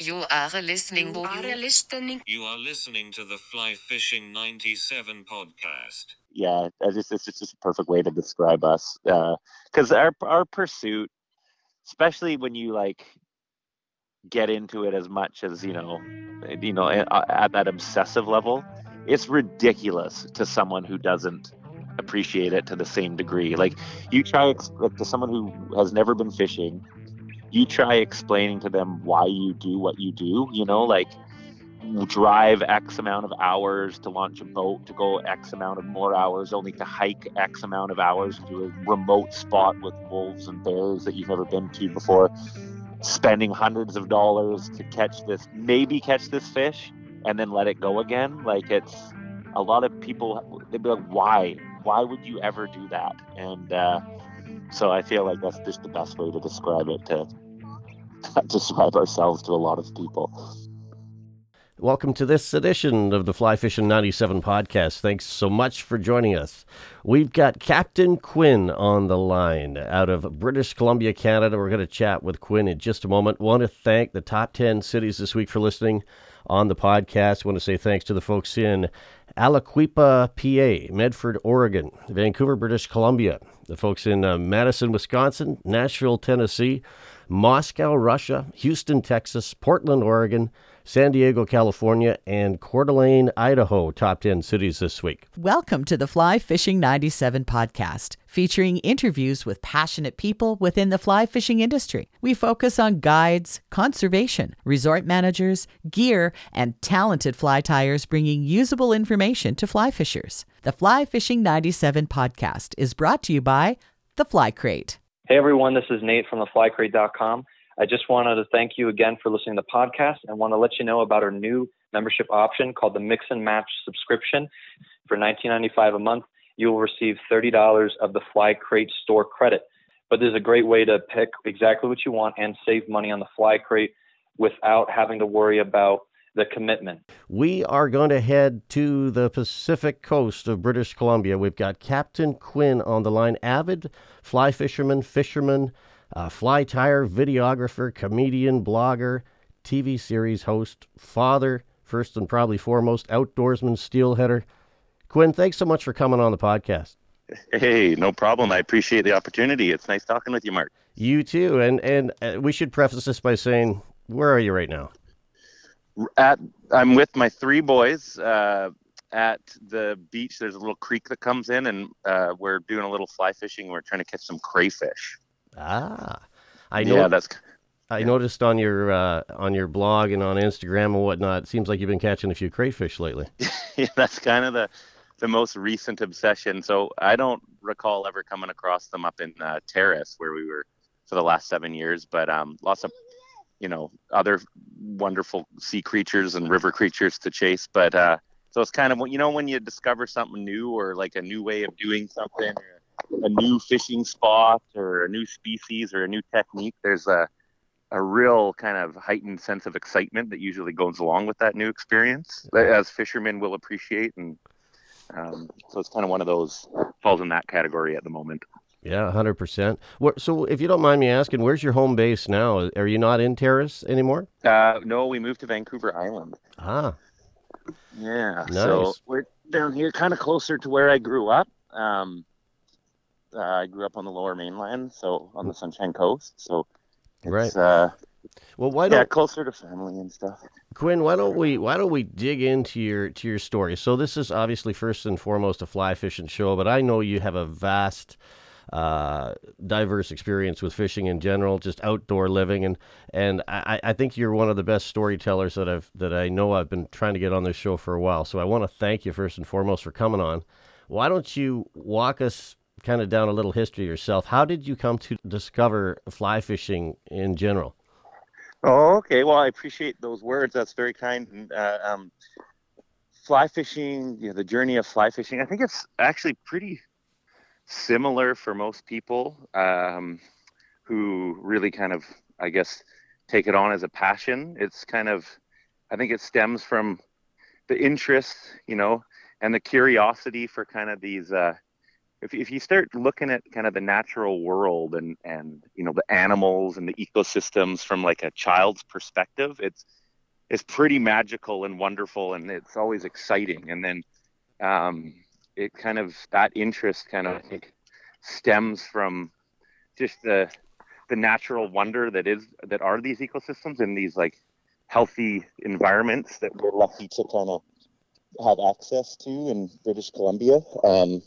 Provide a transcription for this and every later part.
You are listening. You are listening. You are listening to the Fly Fishing 97 podcast. yeah, I just it's just a perfect way to describe us. Uh, because our our pursuit, especially when you like get into it as much as you know, you know, at, at that obsessive level, it's ridiculous to someone who doesn't appreciate it to the same degree. Like you try like to someone who has never been fishing, you try explaining to them why you do what you do. You know, like drive X amount of hours to launch a boat, to go X amount of more hours, only to hike X amount of hours to a remote spot with wolves and bears that you've never been to before, spending hundreds of dollars to catch this, maybe catch this fish, and then let it go again. Like it's a lot of people, they'd be like, why? Why would you ever do that? And uh, so I feel like that's just the best way to describe it, to describe ourselves to a lot of people. Welcome to this edition of the Fly Fishing 97 podcast. Thanks so much for joining us. We've got Captain Quinn on the line out of British Columbia, Canada. We're going to chat with Quinn in just a moment. Want to thank the top 10 cities this week for listening on the podcast. Want to say thanks to the folks in Aliquippa, PA, Medford, Oregon, Vancouver, British Columbia, the folks in uh, Madison, Wisconsin, Nashville, Tennessee, Moscow, Russia, Houston, Texas, Portland, Oregon, San Diego, California, and Coeur d'Alene, Idaho, top 10 cities this week. Welcome to the Fly Fishing 97 podcast, featuring interviews with passionate people within the fly fishing industry. We focus on guides, conservation, resort managers, gear, and talented fly tyers bringing usable information to fly fishers. The Fly Fishing 97 podcast is brought to you by The Fly Crate. Hey everyone, this is Nate from theflycrate.com. I just wanted to thank you again for listening to the podcast and want to let you know about our new membership option called the Mix and Match subscription. For $19.95 a month, you will receive $30 of the Fly Crate store credit. But there's a great way to pick exactly what you want and save money on the Fly Crate without having to worry about the commitment. We are going to head to the Pacific coast of British Columbia. We've got Captain Quinn on the line, avid fly fisherman, fisherman, uh, fly tyer, videographer, comedian, blogger, TV series host, father, first and probably foremost, outdoorsman, steelheader. Quinn, thanks so much for coming on the podcast. Hey, no problem. I appreciate the opportunity. It's nice talking with you, Mark. You too. And and uh, we should preface this by saying, where are you right now? At I'm with my three boys uh, at the beach. There's a little creek that comes in, and uh, we're doing a little fly fishing. We're trying to catch some crayfish. Ah, I know. Yeah, that's I noticed on your uh, on your blog and on Instagram and whatnot. It seems like you've been catching a few crayfish lately. yeah, that's kind of the the most recent obsession. So I don't recall ever coming across them up in uh, Terrace where we were for the last seven years, but um, lots of you know other wonderful sea creatures and river creatures to chase. But uh, so it's kind of you know when you discover something new or like a new way of doing something. Or, a new fishing spot or a new species or a new technique, there's a a real kind of heightened sense of excitement that usually goes along with that new experience, as fishermen will appreciate, and um, so it's kind of one of those falls in that category at the moment. Yeah, hundred percent. So, if you don't mind me asking, where's your home base now? Are you not in Terrace anymore? Uh, no, we moved to Vancouver Island. Ah, yeah. Nice. So we're down here, kind of closer to where I grew up. Um, uh, I grew up on the Lower Mainland, so on the Sunshine Coast. So it's, Right. Uh, well, why don't yeah closer to family and stuff. Quinn? Why don't we why don't we dig into your to your story? So this is obviously first and foremost a fly fishing show, but I know you have a vast, uh, diverse experience with fishing in general, just outdoor living, and and I, I think you're one of the best storytellers that I've that I know I've been trying to get on this show for a while. So I want to thank you first and foremost for coming on. Why don't you walk us kind of down a little history yourself? How did you come to discover fly fishing in general? Oh, okay. Well, I appreciate those words. That's very kind. And, uh, um, fly fishing, you know, the journey of fly fishing. I think it's actually pretty similar for most people um, who really kind of, I guess, take it on as a passion. It's kind of, I think it stems from the interest, you know, and the curiosity for kind of these uh, if if you start looking at kind of the natural world and and you know the animals and the ecosystems from like a child's perspective, it's it's pretty magical and wonderful, and it's always exciting. And then um, it kind of that interest kind of stems from just the the natural wonder that is that are these ecosystems and these like healthy environments that we're lucky to kind of have access to in British Columbia. Um,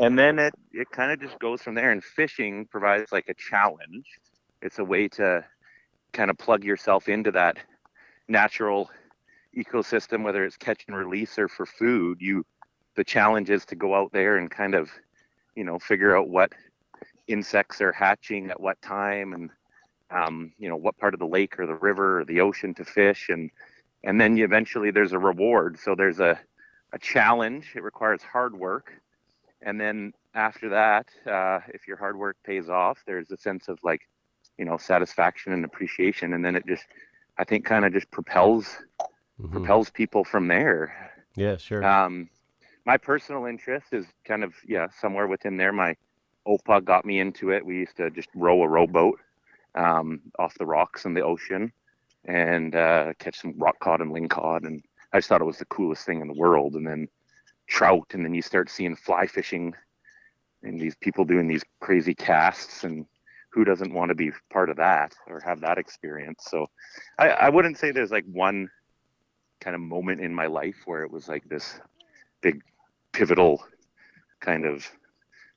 and then it it kind of just goes from there. And fishing provides like a challenge. It's a way to kind of plug yourself into that natural ecosystem, whether it's catch and release or for food. You the challenge is to go out there and kind of, you know, figure out what insects are hatching at what time and um, you know what part of the lake or the river or the ocean to fish and and then you eventually there's a reward so there's a a challenge it requires hard work and then after that uh, if your hard work pays off there's a sense of like you know satisfaction and appreciation and then it just i think kind of just propels Mhm. propels people from there Yeah, sure. um, my personal interest is kind of yeah somewhere within there. My opa got me into it. We used to just row a rowboat um, off the rocks in the ocean and uh, catch some rock cod and ling cod, and I just thought it was the coolest thing in the world. And then trout, and then you start seeing fly fishing, and these people doing these crazy casts, and who doesn't want to be part of that or have that experience? So I, I wouldn't say there's like one kind of moment in my life where it was like this big pivotal kind of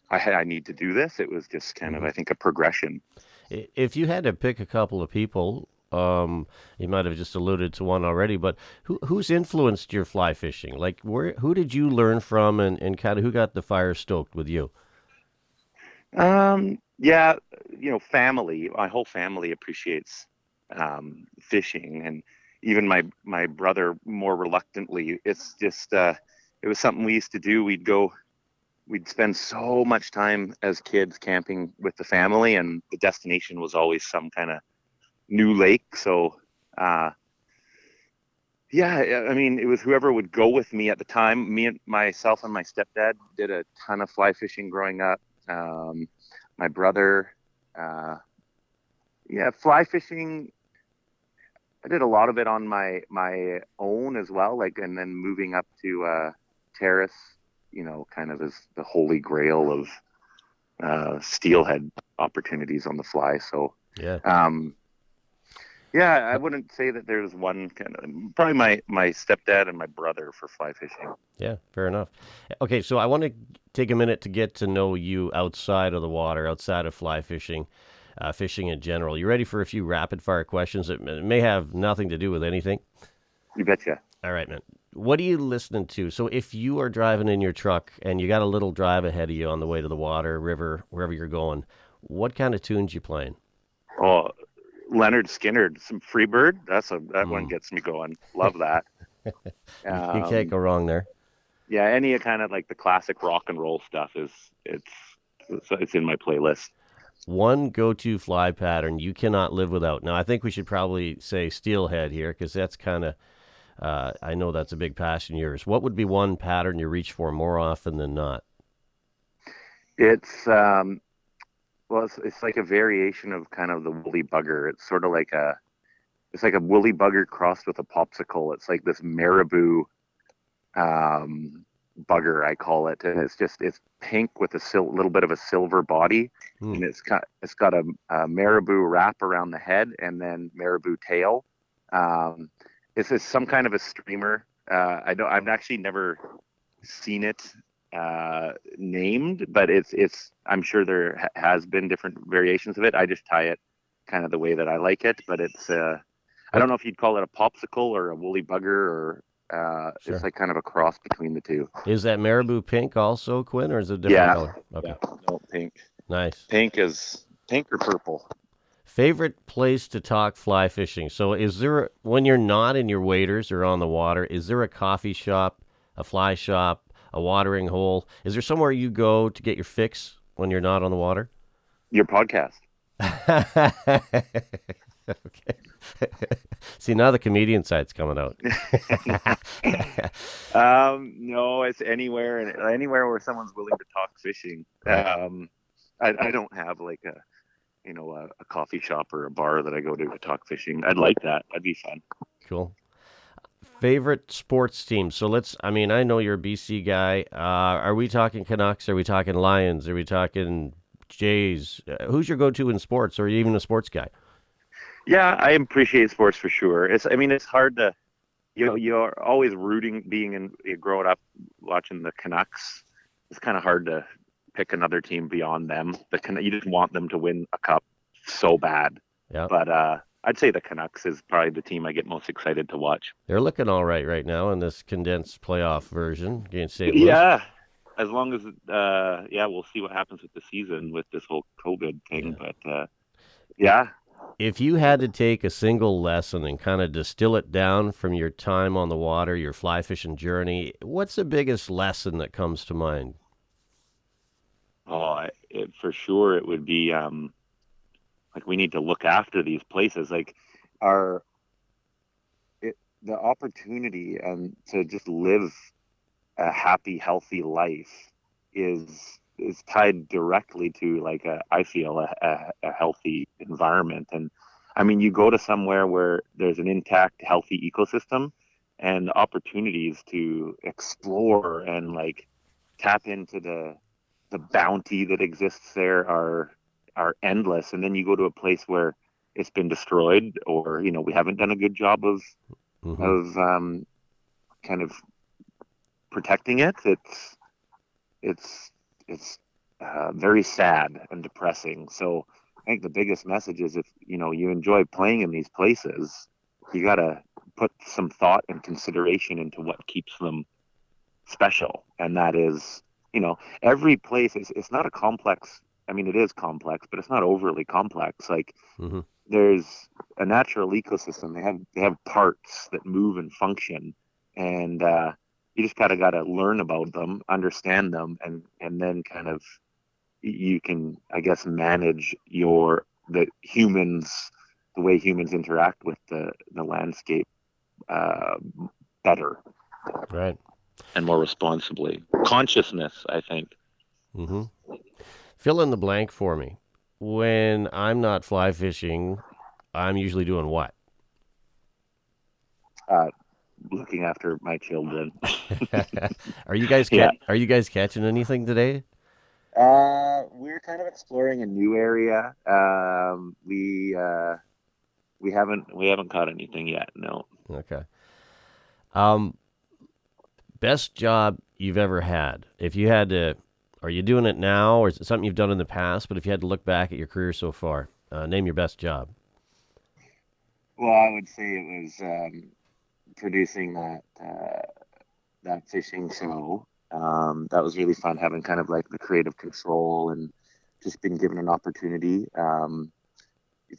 I I need to do this. It was just kind of mm-hmm. I think a progression. If you had to pick a couple of people, um, you might have just alluded to one already, but who who's influenced your fly fishing? Like, where who did you learn from, and, and kind of who got the fire stoked with you? Um, yeah, you know, family. My whole family appreciates um, fishing, and even my my brother more reluctantly. It's just uh, it was something we used to do. We'd go, we'd spend so much time as kids camping with the family, and the destination was always some kind of new lake. So, uh, yeah, I mean, it was whoever would go with me at the time. Me and myself and my stepdad did a ton of fly fishing growing up. Um, my brother, uh, yeah, fly fishing. I did a lot of it on my my own as well, like, and then moving up to uh, terrace, you know, kind of as the holy grail of uh, steelhead opportunities on the fly. So, Yeah. um, yeah, I wouldn't say that there's one kind of probably my my stepdad and my brother for fly fishing. Yeah, fair enough. Okay, so I want to take a minute to get to know you outside of the water, outside of fly fishing, uh, fishing in general. You ready for a few rapid fire questions that may have nothing to do with anything? You betcha. All right, man. What are you listening to? So if you are driving in your truck and you got a little drive ahead of you on the way to the water, river, wherever you're going, what kind of tunes you playing? Oh, Lynyrd Skynyrd, some Freebird. That's a that one Mm. gets me going. Love that. you Um, can't go wrong there. yeah, any kind of like the classic rock and roll stuff is it's it's, it's in my playlist. One go-to fly pattern you cannot live without. Now, I think we should probably say steelhead here because that's kind of, uh, I know that's a big passion of yours. What would be one pattern you reach for more often than not? It's um, well, it's, it's like a variation of kind of the woolly bugger. It's sort of like a, it's like a woolly bugger crossed with a popsicle. It's like this marabou, um, bugger I call it, and it's just it's pink with a sil- little bit of a silver body, Hmm. and it's got it's got a, a marabou wrap around the head and then marabou tail. Um, it's a, some kind of a streamer. Uh, I don't. I've actually never seen it uh, named, but it's it's. I'm sure there ha- has been different variations of it. I just tie it kind of the way that I like it, but it's. Uh, I don't know if you'd call it a popsicle or a woolly bugger or. Uh, Sure. It's like kind of a cross between the two. Is that marabou pink also, Quinn, or is it a different Yeah. color? Okay, Yeah, no pink. nice. Pink is pink or purple. Favorite place to talk fly fishing. So, is there when you're not in your waders or on the water? Is there a coffee shop, a fly shop, a watering hole? Is there somewhere you go to get your fix when you're not on the water? Your podcast. okay. See, now the comedian side's coming out. um, no, it's anywhere and anywhere where someone's willing to talk fishing. Um, I, I don't have like a, you know, a, a coffee shop or a bar that I go to to talk fishing. I'd like that. That'd be fun. Cool. Favorite sports team. So let's. I mean, I know you're a BC guy. Uh, are we talking Canucks? Are we talking Lions? Are we talking Jays? Uh, who's your go-to in sports, or are you even a sports guy? Yeah, I appreciate sports for sure. It's, I mean, it's hard to, you know, you're always rooting, being in, growing up watching the Canucks. It's kind of hard to pick another team beyond them. The Can- you just want them to win a cup so bad. Yeah. But uh, I'd say the Canucks is probably the team I get most excited to watch. They're looking all right right now in this condensed playoff version against St. Louis. Yeah, as long as uh, yeah, we'll see what happens with the season with this whole COVID thing. But uh, yeah, If you had to take a single lesson and kind of distill it down from your time on the water, your fly fishing journey, what's the biggest lesson that comes to mind? Oh, it, for sure, it would be um, like we need to look after these places. Like our it, the opportunity and to just live a happy, healthy life is is tied directly to like a, I feel a, a, a healthy environment. And I mean, you go to somewhere where there's an intact, healthy ecosystem and opportunities to explore and like tap into the the bounty that exists there are are endless and then you go to a place where it's been destroyed or you know we haven't done a good job of Mhm. of um, kind of protecting it it's it's it's uh, very sad and depressing so i think the biggest message is if you know you enjoy playing in these places you got to put some thought and consideration into what keeps them special and that is you know every place is it's not a complex i mean it is complex but it's not overly complex like Mhm. there's a natural ecosystem they have they have parts that move and function and uh you just kind of got to learn about them understand them and and then kind of you can i guess manage your the humans the way humans interact with the the landscape uh better Right. and more responsibly. Consciousness, I think. hmm Fill in the blank for me. When I'm not fly fishing, I'm usually doing what? Uh, looking after my children. are you guys ca- Yeah. are you guys catching anything today? Uh, we're kind of exploring a new area. Um, we uh, we haven't we haven't caught anything yet. No. Okay. Um, best job you've ever had. If you had to, are you doing it now, or is it something you've done in the past? But if you had to look back at your career so far, uh, name your best job. Well, I would say it was um, producing that uh, that fishing show. Um, that was really fun, having kind of like the creative control and just being given an opportunity um,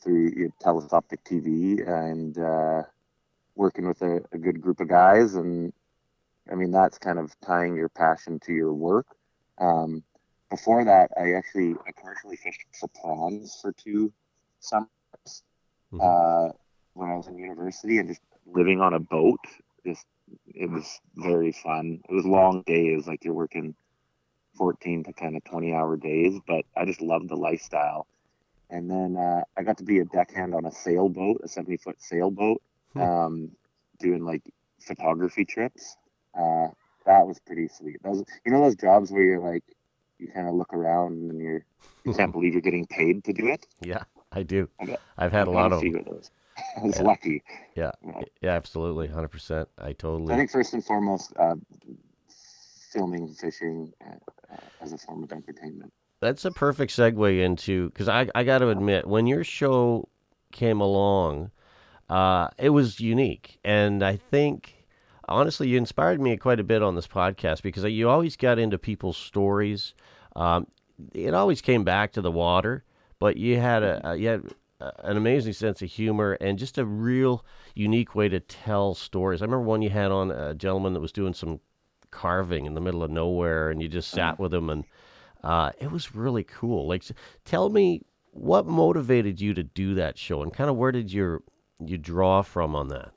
through your Telus Optik TV and uh, working with a, a good group of guys. And I mean, that's kind of tying your passion to your work. Um, before that, I actually I commercially fished for prawns for two summers. Mhm. Uh, when I was in university and just living on a boat. Just it was very fun. It was long days, like you're working 14 to kind of 20 hour days, but I just loved the lifestyle. And then uh, I got to be a deckhand on a sailboat, a 70 foot sailboat, Hmm. um, doing like photography trips. Uh, that was pretty sweet. Those, you know, those jobs where you're like, you kind of look around and you're, you can't believe you're getting paid to do it. Yeah, I do. I I've had a I've lot of. those. I was Yeah. lucky. Yeah, Yeah. yeah, absolutely, hundred percent. I totally. I think first and foremost, uh, filming fishing uh, uh, as a form of entertainment. That's a perfect segue into because I I got to admit when your show came along, uh, it was unique, and I think honestly you inspired me quite a bit on this podcast because you always got into people's stories. Um, it always came back to the water, but you had a, you had an amazing sense of humor and just a real unique way to tell stories. I remember one you had on a gentleman that was doing some carving in the middle of nowhere, and you just sat with him and. Uh, it was really cool. Like, tell me what motivated you to do that show, and kind of where did your you draw from on that?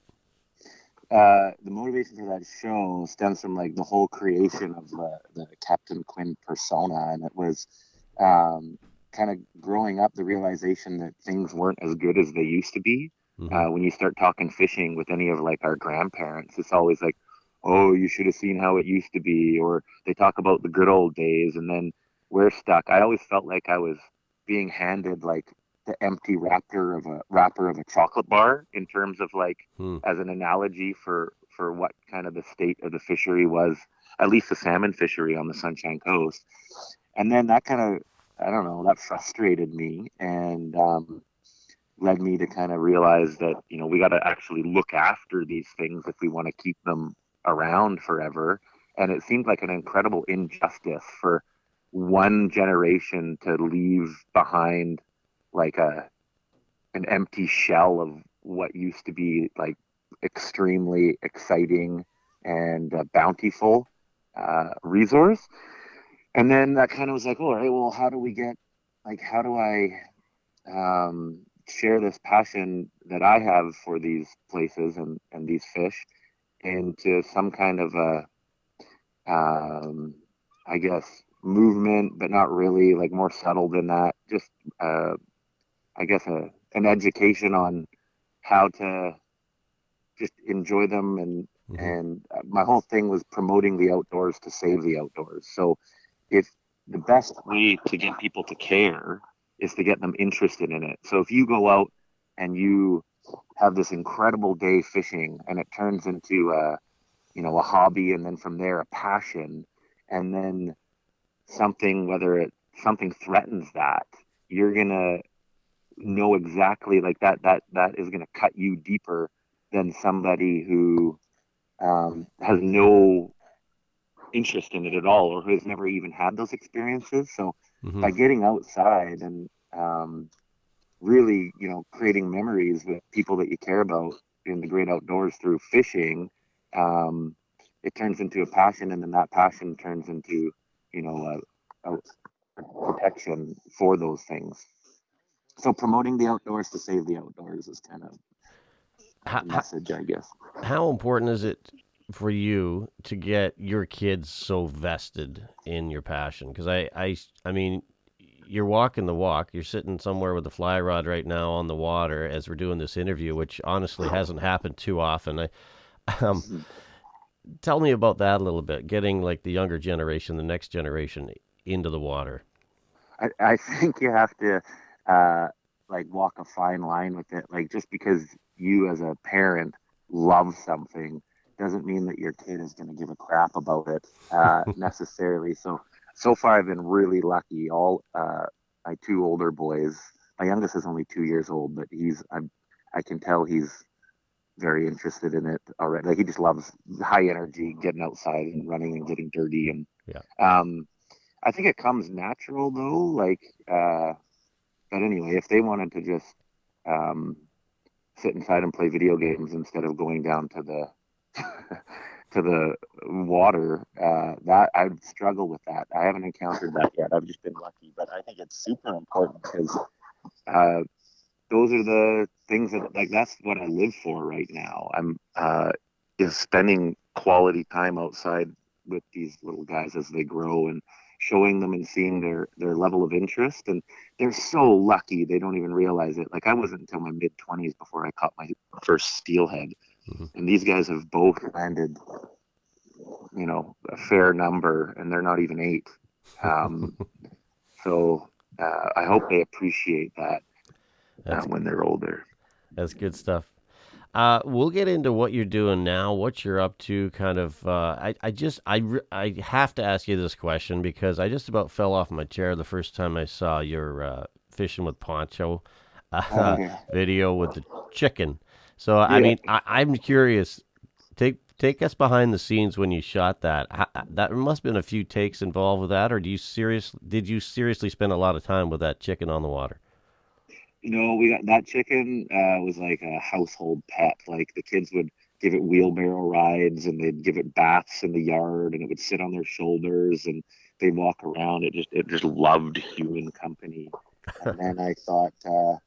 Uh, the motivation for that show stems from like the whole creation of the, the Captain Quinn persona, and it was um, kind of growing up the realization that things weren't as good as they used to be. Mhm. Uh, when you start talking fishing with any of like our grandparents, it's always like, "Oh, you should have seen how it used to be," or they talk about the good old days, and then we're stuck. I always felt like I was being handed like the empty wrapper of a wrapper of a chocolate bar in terms of like Hmm. as an analogy for for what kind of the state of the fishery was, at least the salmon fishery on the Sunshine Coast. And then that kind of I don't know that frustrated me and um, led me to kind of realize that you know we got to actually look after these things if we want to keep them around forever. And it seemed like an incredible injustice for one generation to leave behind like a an empty shell of what used to be like extremely exciting and uh, bountiful uh, resource. And then that kind of was like, all right, well, how do we get, like, how do I um, share this passion that I have for these places and, and these fish into some kind of a, um, I guess, movement, but not really, like more subtle than that. Just, uh, I guess, a, an education on how to just enjoy them and Mhm. and uh, my whole thing was promoting the outdoors to save the outdoors so if the best way to get people to care is to get them interested in it so if you go out and you have this incredible day fishing and it turns into a you know a hobby and then from there a passion and then something whether it something threatens that you're gonna know exactly like that that that is gonna cut you deeper than somebody who um, has no interest in it at all or who has never even had those experiences. So Mhm. by getting outside and um, really, you know, creating memories with people that you care about in the great outdoors through fishing, um, it turns into a passion, and then that passion turns into, you know, a, a protection for those things. So promoting the outdoors to save the outdoors is kind of How, message, I guess. how important is it for you to get your kids so vested in your passion? Because I, I, I mean, you're walking the walk. You're sitting somewhere with a fly rod right now on the water as we're doing this interview, which honestly hasn't happened too often. I, um, tell me about that a little bit. Getting like the younger generation, the next generation, into the water. I, I think you have to uh, like walk a fine line with it. Like just because you as a parent love something doesn't mean that your kid is going to give a crap about it uh, necessarily. So so far I've been really lucky. All uh, my two older boys. My youngest is only two years old, but he's I'm, I can tell he's very interested in it already. Like he just loves high energy, getting outside and running and getting dirty and Yeah. um I think it comes natural though. Like, uh, but anyway, if they wanted to just um, sit inside and play video games instead of going down to the to the water, uh, that I'd struggle with that. I haven't encountered that yet. I've just been lucky, but I think it's super important because uh, those are the things that like that's what I live for right now. I'm uh, is spending quality time outside with these little guys as they grow and showing them and seeing their their level of interest and they're so lucky they don't even realize it like i wasn't until my mid 20s before i caught my first steelhead Mhm. and these guys have both landed you know a fair number and they're not even eight um, so uh, i hope they appreciate that uh, when they're older That's good stuff. Uh, we'll get into what you're doing now, what you're up to. Kind of, uh, I, I just, I, I have to ask you this question because I just about fell off my chair the first time I saw your uh, fishing with poncho uh, Oh, yeah. video with the chicken. So, I mean, I, I'm curious. Take take us behind the scenes when you shot that. How, that must have been a few takes involved with that, or do you serious? Did you seriously spend a lot of time with that chicken on the water? You know, we got that chicken uh, was like a household pet. Like the kids would give it wheelbarrow rides and they'd give it baths in the yard and it would sit on their shoulders and they'd walk around. It just it just loved human company. and then I thought, uh,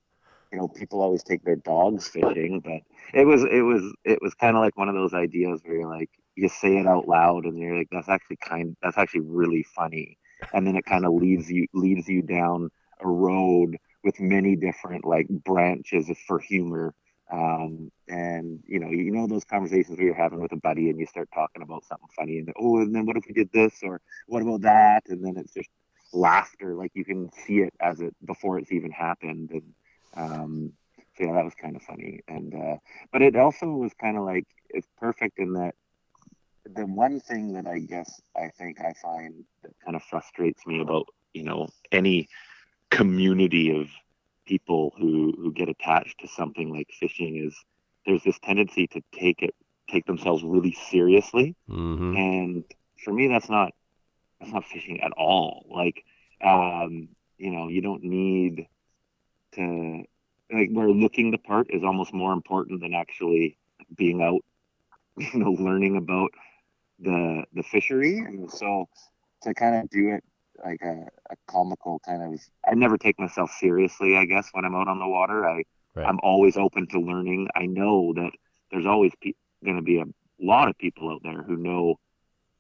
you know, people always take their dogs fishing, but it was it was it was kind of like one of those ideas where you're like, you say it out loud, and you're like, that's actually kind, that's actually really funny, and then it kind of leads you leads you down a road with many different like branches for humor um, and you know, you know those conversations where you're having with a buddy and you start talking about something funny and oh, and then what if we did this or what about that? And then it's just laughter, like you can see it as it before it's even happened. And um, so yeah, that was kind of funny. And uh, but it also was kind of like it's perfect in that the one thing that I guess I think I find that kind of frustrates me about you know any community of people who who get attached to something like fishing is there's this tendency to take it take themselves really seriously. Hmm and for me that's not that's not fishing at all. Like um you know you don't need to like where looking the part is almost more important than actually being out you know learning about the the fishery. And so to kind of do it like a, a comical kind of i never take myself seriously i guess when i'm out on the water i Right. i'm always open to learning i know that there's always pe- going to be a lot of people out there who know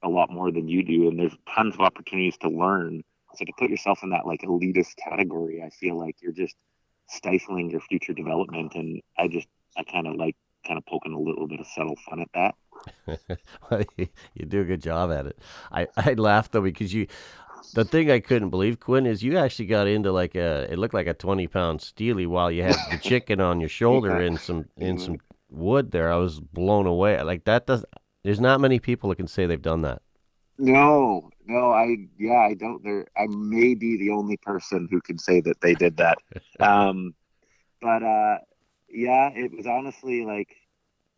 a lot more than you do and there's tons of opportunities to learn so to put yourself in that like elitist category i feel like you're just stifling your future development and i just i kind of like kind of poking a little bit of subtle fun at that you do a good job at it. I I laughed though because you. The thing I couldn't believe, Quinn, is you actually got into like a. It looked like a twenty pound steely while you had the chicken on your shoulder Yeah. and some in some wood there. I was blown away. Like that does. There's not many people that can say they've done that. no no i yeah i don't there i may be the only person who can say that they did that um but uh yeah it was honestly like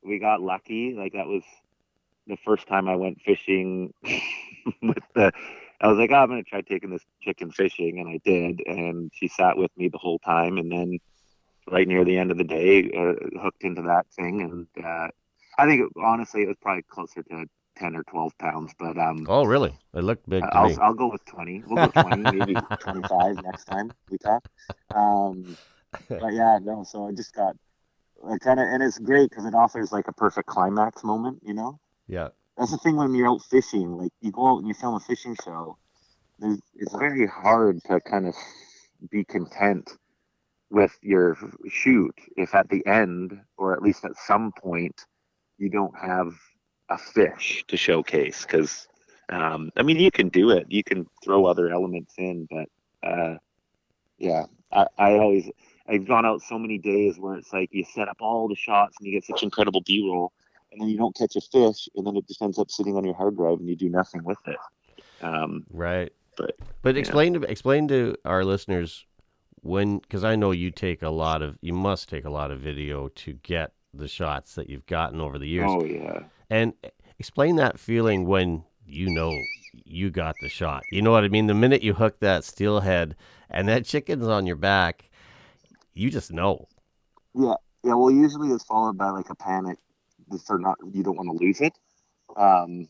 we got lucky like that was the first time i went fishing with the i was like oh, i'm gonna try taking this chicken fishing and i did and she sat with me the whole time and then right near the end of the day uh, hooked into that thing and uh i think honestly it was probably closer to 10 or 12 pounds but um Oh, really? It looked big to. I'll, I'll go with 20. We'll go 20, maybe 25 next time we talk. Um, but yeah, no, so I just got kind of, and it's great because it offers like a perfect climax moment, you know? Yeah. That's the thing when you're out fishing, like you go out and you film a fishing show, it's very hard to kind of be content with your shoot if at the end, or at least at some point, you don't have a fish to showcase because um, I mean, you can do it. You can throw other elements in, but uh, yeah, I, I always I've gone out so many days where it's like you set up all the shots and you get such incredible B-roll, and then you don't catch a fish, and then it just ends up sitting on your hard drive and you do nothing with it. Um, Right. But, but explain to explain to our listeners when because I know you take a lot of you must take a lot of video to get the shots that you've gotten over the years. oh yeah, And explain that feeling when you know you got the shot. You know what I mean? The minute you hook that steelhead and that chicken's on your back, you just know. yeah, yeah. Well, usually it's followed by like a panic for not you don't want to lose it. Um,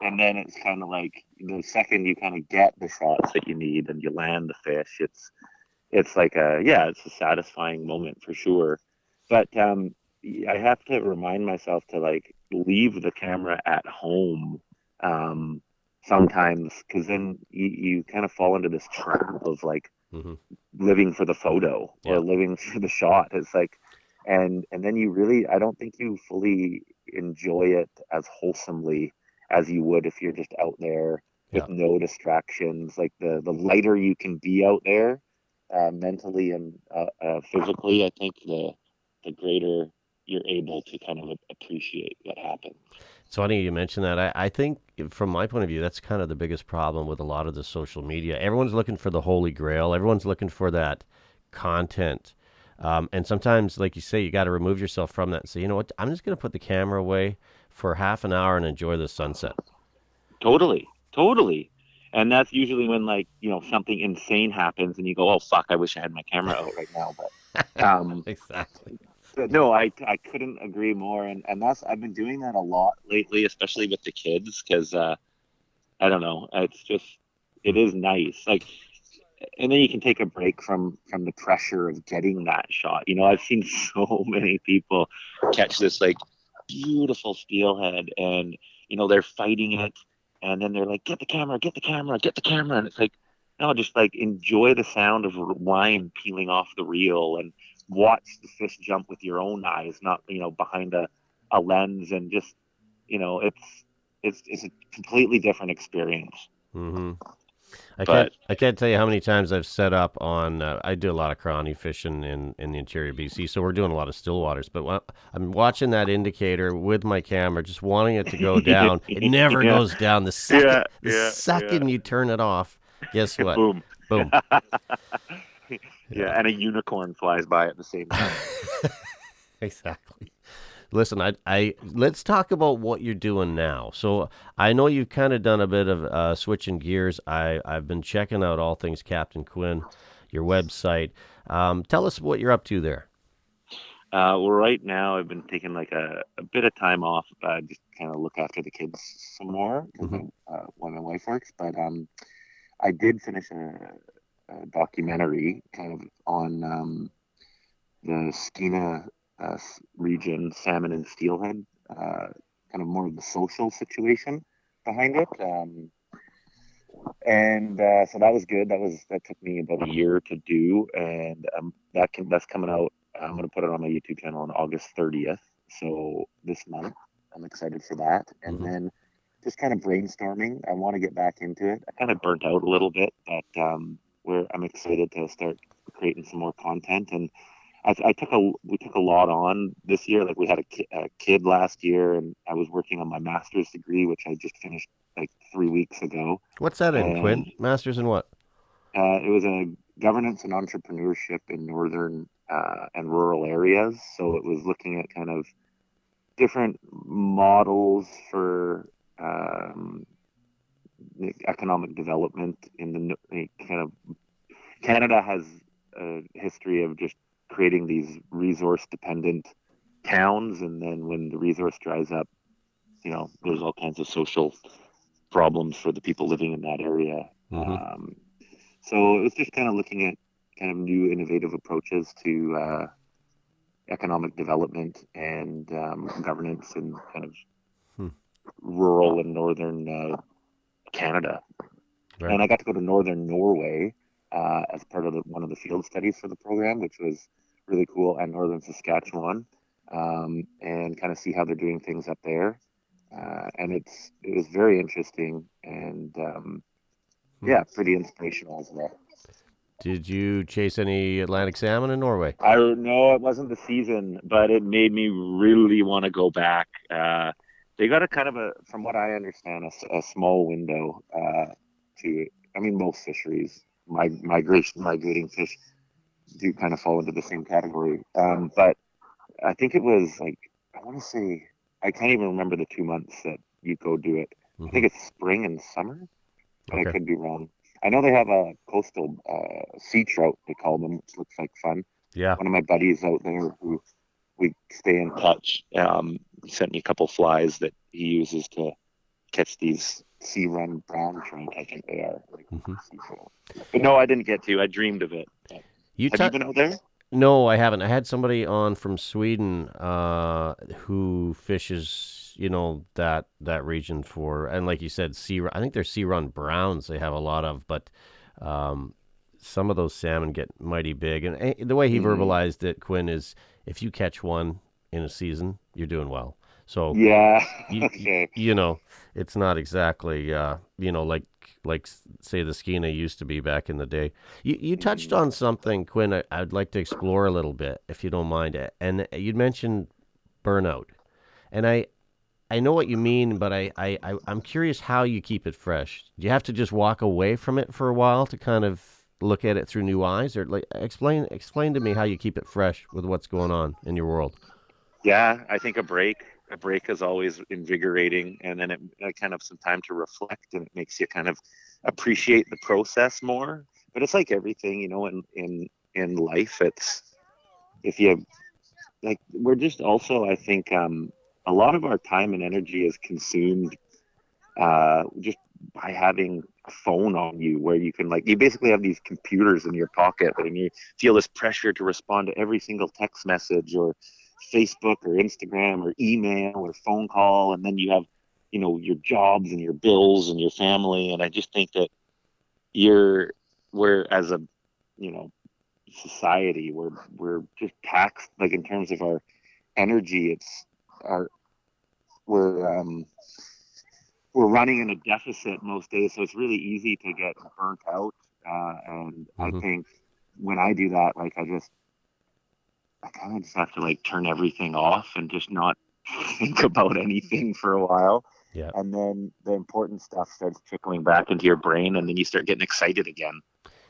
and then it's kind of like the second you kind of get the shots that you need and you land the fish, it's it's like a yeah, it's a satisfying moment for sure. But um, I have to remind myself to like leave the camera at home um, sometimes because then you, you kind of fall into this trap of like Mhm. living for the photo or living for the shot. It's like and and then you really I don't think you fully enjoy it as wholesomely as you would if you're just out there with no distractions. Like the the lighter you can be out there, uh, mentally and uh, uh, physically, I think the the greater you're able to kind of appreciate what happened. It's funny you mentioned that. I, I think, from my point of view, that's kind of the biggest problem with a lot of the social media. Everyone's looking for the holy grail. Everyone's looking for that content. Um, and sometimes, like you say, you got to remove yourself from that and say, you know what, I'm just going to put the camera away for half an hour and enjoy the sunset. Totally, totally. And that's usually when like you know something insane happens, and you go, "Oh fuck, I wish I had my camera out right now." But um, Exactly. No, I, I couldn't agree more, and and that's I've been doing that a lot lately, especially with the kids, because uh, I don't know, it's just it is nice. Like and then you can take a break from from the pressure of getting that shot. You know, I've seen so many people catch this like beautiful steelhead, and you know they're fighting it, and then they're like, "Get the camera, get the camera, get the camera," and it's like, no, just like enjoy the sound of line peeling off the reel and watch the fish jump with your own eyes, not you know behind a a lens, and just you know it's it's it's a completely different experience. hmm I But- can't. I can't tell you how many times I've set up on. Uh, I do a lot of crawny fishing in in the interior BC, so we're doing a lot of still waters. But when I'm watching that indicator with my camera, just wanting it to go down. It never Yeah. goes down. The second, Yeah, the yeah, second you turn it off, guess what? Boom. Boom. Yeah, and a unicorn flies by at the same time. exactly. Listen, I, I let's talk about what you're doing now. So I know you've kind of done a bit of uh, switching gears. I I've been checking out all things Captain Quinn, your website. Um, tell us what you're up to there. Uh, well, right now I've been taking like a, a bit of time off, uh, just kind of look after the kids some more Mhm. uh, when my wife works. But um, I did finish a, a documentary kind of on um, the Skeena uh, region, salmon and steelhead, uh, kind of more of the social situation behind it. Um, and uh, so that was good. That was that took me about a year to do, and um, that can that's coming out. I'm going to put it on my YouTube channel on August 30th. So this month, I'm excited for that. And Mhm. then just kind of brainstorming. I want to get back into it. I kind of burnt out a little bit, but um, where I'm excited to start creating some more content. And I, I took a we took a lot on this year. Like we had a, ki- a kid last year, and I was working on my master's degree, which I just finished like three weeks ago. What's that in, Quinn? Um, Masters in what? Uh, it was a governance and entrepreneurship in northern uh, and rural areas. So it was looking at kind of different models for um, economic development in the kind of Canada has a history of just creating these resource dependent towns, and then when the resource dries up, you know, there's all kinds of social problems for the people living in that area. Mhm. Um, so it was just kind of looking at kind of new innovative approaches to uh, economic development and um, governance in kind of Hmm. rural and northern uh, Canada. Right. And I got to go to northern Norway uh, as part of the, one of the field studies for the program, which was really cool, and northern Saskatchewan, um, and kind of see how they're doing things up there. Uh, and it's it was very interesting and um, Hmm. yeah, pretty inspirational as well. Did you chase any Atlantic salmon in Norway? I know it wasn't the season, but it made me really want to go back. Uh, they got a kind of a, from what I understand, a small window uh, to. I mean, most fisheries, mig- migration, migrating fish, do kind of fall into the same category. Um, but I think it was like I want to say I can't even remember the two months that you go do it. I think it's spring and summer, but Okay. I could be wrong. I know they have a coastal uh, sea trout, they call them, which looks like fun Yeah. one of my buddies out there who we stay in touch um, sent me a couple flies that he uses to catch these sea run brown trout. I think they are. Like, Mhm. sea. But no, I didn't get to. I dreamed of it. You Have tou- you been out there? No, I haven't. I had somebody on from Sweden uh, who fishes, you know, that that region for, and like you said, sea. I think they're sea run browns. They have a lot of, but um, some of those salmon get mighty big. And eh, the way he Mhm. verbalized it, Quinn, is if you catch one in a season, you're doing well. So Yeah. you, okay. you know, it's not exactly, uh, you know, like like say the Skeena used to be back in the day. You you touched on something, Quinn. I, I'd like to explore a little bit, if you don't mind. Uh, And you'd mentioned burnout, and I I know what you mean, but I, I, I I'm curious how you keep it fresh. Do you have to just walk away from it for a while to kind of look at it through new eyes, or like explain explain to me how you keep it fresh with what's going on in your world? Yeah, I think a break. A break is always invigorating, and then it, it kind of some time to reflect, and it makes you kind of appreciate the process more. But it's like everything, you know, in in in life, it's if you like, we're just also, I think, um, a lot of our time and energy is consumed uh, just by having a phone on you where you can like you basically have these computers in your pocket and you feel this pressure to respond to every single text message or Facebook or Instagram or email or phone call and then you have you know your jobs and your bills and your family and I just think that you're we're as a you know society we're we're just taxed like in terms of our energy it's our we're um we're running in a deficit most days, so it's really easy to get burnt out. Uh, and Mhm. I think when I do that, like I just, I kind of just have to like turn everything off and just not think about anything for a while. Yeah. And then the important stuff starts trickling back into your brain, and then you start getting excited again.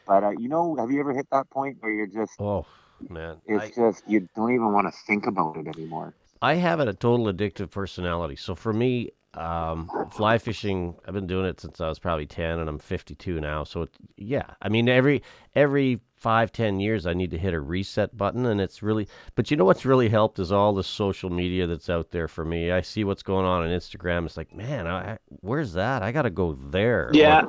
But uh, you know, have you ever hit that point where you're just, Oh man, it's I, just you don't even want to think about it anymore? I have a total addictive personality. So for me, um, fly fishing, I've been doing it since I was probably ten, and I'm 52 now. So it, yeah, I mean every every five ten years I need to hit a reset button, and it's really. But you know what's really helped is all the social media that's out there for me. I see what's going on on Instagram. It's like, man, I, where's that? I got to go there. Or, Yeah.